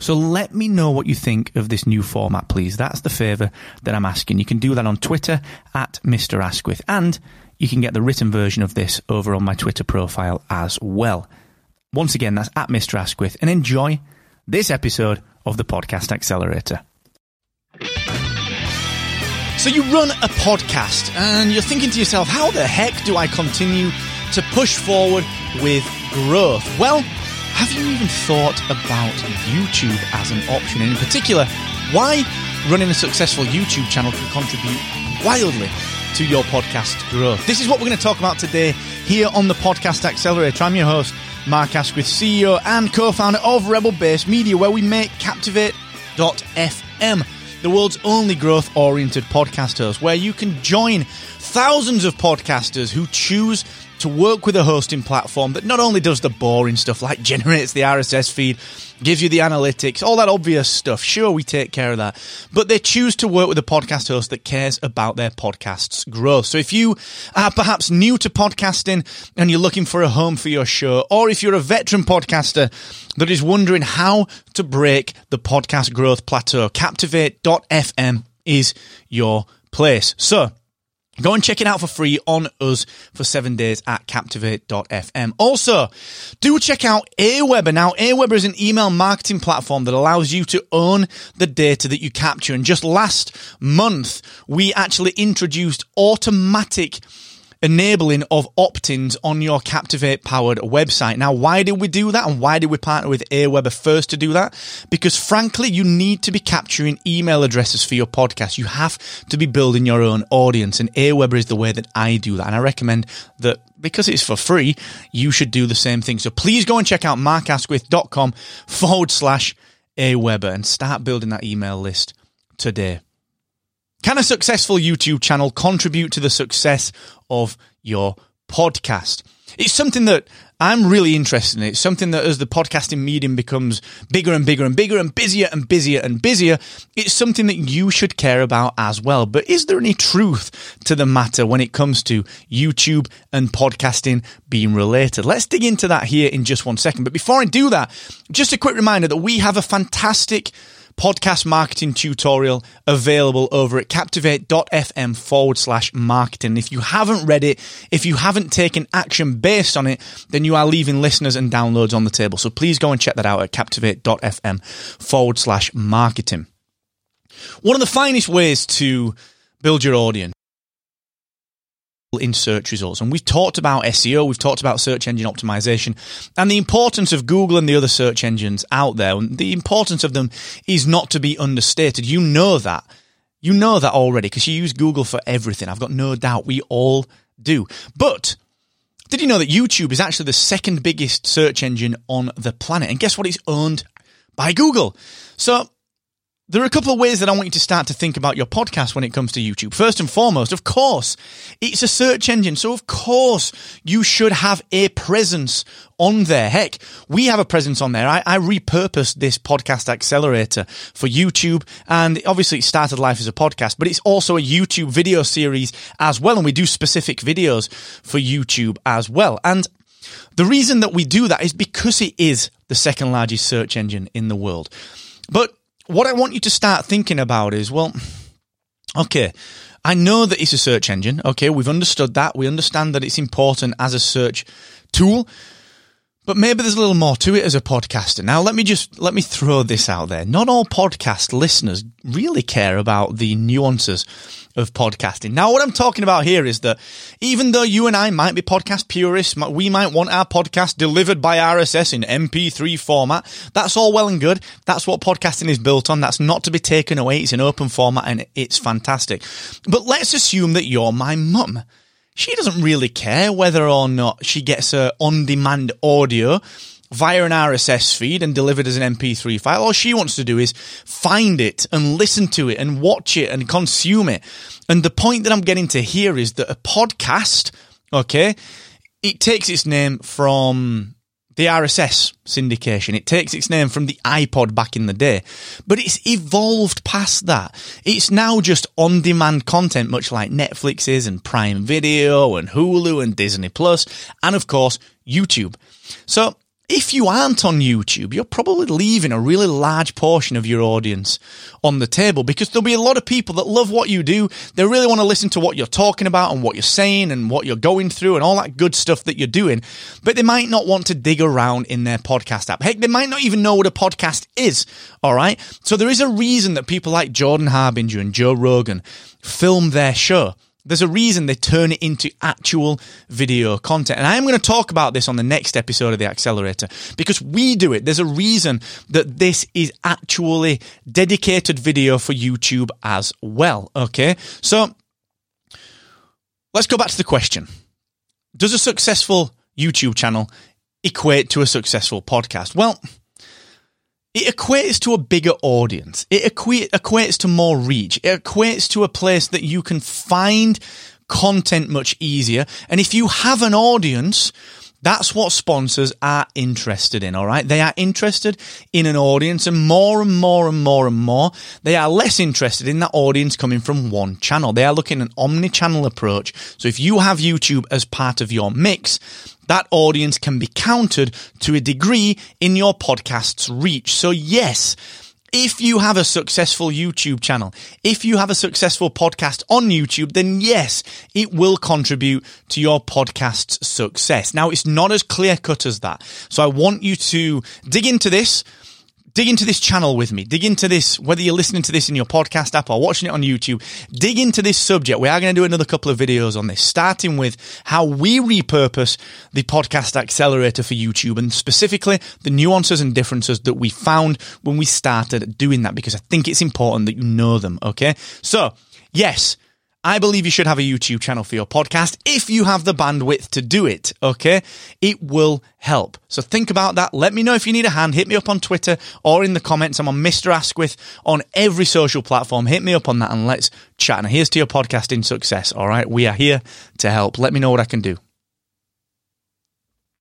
So let me know what you think of this new format, please. That's the favour that I'm asking. You can do that on Twitter at Mr. Asquith, and you can get the written version of this over on my Twitter profile as well. Once again, that's at Mr. Asquith, and enjoy this episode of the Podcast Accelerator. So you run a podcast and you're thinking to yourself, how the heck do I continue to push forward with growth? Well, have you even thought about YouTube as an option? And in particular, why running a successful YouTube channel can contribute wildly to your podcast growth. This is what we're going to talk about today here on the Podcast Accelerator. I'm your host, Mark Asquith, CEO and co-founder of Rebel Base Media, where we make Captivate.fm, the world's only growth-oriented podcast host, where you can join thousands of podcasters who choose to work with a hosting platform that not only does the boring stuff like generates the RSS feed, gives you the analytics, all that obvious stuff. Sure, we take care of that. But they choose to work with a podcast host that cares about their podcast's growth. So if you are perhaps new to podcasting and you're looking for a home for your show, or if you're a veteran podcaster that is wondering how to break the podcast growth plateau, Captivate.fm is your place. So, Go and check it out for free on us for seven days at captivate.fm. Also, do check out Aweber. Now, Aweber is an email marketing platform that allows you to own the data that you capture. And just last month, we actually introduced automatic enabling of opt-ins on your Captivate powered website. Now, why did we do that? And why did we partner with Aweber first to do that? Because frankly, you need to be capturing email addresses for your podcast. You have to be building your own audience and Aweber is the way that I do that. And I recommend that because it's for free, you should do the same thing. So please go and check out markasquith.com forward slash Aweber and start building that email list today. Can a successful YouTube channel contribute to the success of your podcast? It's something that I'm really interested in. It's something that as the podcasting medium becomes bigger and bigger and bigger and busier and busier and busier, it's something that you should care about as well. But is there any truth to the matter when it comes to YouTube and podcasting being related? Let's dig into that here in just one second. But before I do that, just a quick reminder that we have a fantastic podcast marketing tutorial available over at captivate.fm forward slash marketing. If you haven't read it, if you haven't taken action based on it, then you are leaving listeners and downloads on the table. So please go and check that out at captivate.fm forward slash marketing. One of the finest ways to build your audience in search results. And we've talked about SEO, we've talked about search engine optimization, and the importance of Google and the other search engines out there. And the importance of them is not to be understated. You know that. You know that already because you use Google for everything. I've got no doubt we all do. But did you know that YouTube is actually the second biggest search engine on the planet? And guess what? It's owned by Google. So there are a couple of ways that I want you to start to think about your podcast when it comes to YouTube. First and foremost, of course, it's a search engine. So of course you should have a presence on there. Heck, we have a presence on there. I, I repurposed this podcast accelerator for YouTube and obviously it started life as a podcast, but it's also a YouTube video series as well. And we do specific videos for YouTube as well. And the reason that we do that is because it is the second largest search engine in the world. But what I want you to start thinking about is, well, okay, I know that it's a search engine. Okay, we've understood that. We understand that it's important as a search tool. But maybe there's a little more to it as a podcaster. Now, let me just, let me throw this out there. Not all podcast listeners really care about the nuances of podcasting. Now, what I'm talking about here is that even though you and I might be podcast purists, we might want our podcast delivered by RSS in MP3 format. That's all well and good. That's what podcasting is built on. That's not to be taken away. It's an open format and it's fantastic. But let's assume that you're my mum she doesn't really care whether or not she gets her on-demand audio via an RSS feed and delivered as an MP3 file. All she wants to do is find it and listen to it and watch it and consume it. And the point that I'm getting to here is that a podcast, okay, it takes its name from the RSS syndication. It takes its name from the iPod back in the day, but it's evolved past that. It's now just on demand content, much like Netflix is and Prime Video and Hulu and Disney Plus, and of course, YouTube. So if you aren't on YouTube, you're probably leaving a really large portion of your audience on the table because there'll be a lot of people that love what you do. They really want to listen to what you're talking about and what you're saying and what you're going through and all that good stuff that you're doing, but they might not want to dig around in their podcast app. Heck, they might not even know what a podcast is. All right. So there is a reason that people like Jordan Harbinger and Joe Rogan film their show there's a reason they turn it into actual video content. And I am going to talk about this on the next episode of The Accelerator because we do it. There's a reason that this is actually dedicated video for YouTube as well. Okay. So let's go back to the question. Does a successful YouTube channel equate to a successful podcast? Well, it equates to a bigger audience. It equates to more reach. It equates to a place that you can find content much easier. And if you have an audience, that's what sponsors are interested in, all right? They are interested in an audience and more and more and more and more, they are less interested in that audience coming from one channel. They are looking at an omni-channel approach. So if you have YouTube as part of your mix, that audience can be counted to a degree in your podcast's reach. So yes, if you have a successful YouTube channel, if you have a successful podcast on YouTube, then yes, it will contribute to your podcast's success. Now, it's not as clear cut as that. So I want you to dig into this dig into this channel with me. Dig into this, whether you're listening to this in your podcast app or watching it on YouTube. Dig into this subject. We are going to do another couple of videos on this, starting with how we repurpose the podcast accelerator for YouTube and specifically the nuances and differences that we found when we started doing that because I think it's important that you know them. Okay. So yes, I believe you should have a YouTube channel for your podcast if you have the bandwidth to do it. Okay. It will help. So think about that. Let me know if you need a hand. Hit me up on Twitter or in the comments. I'm on Mr. Asquith on every social platform. Hit me up on that and let's chat. And here's to your podcasting success. All right. We are here to help. Let me know what I can do.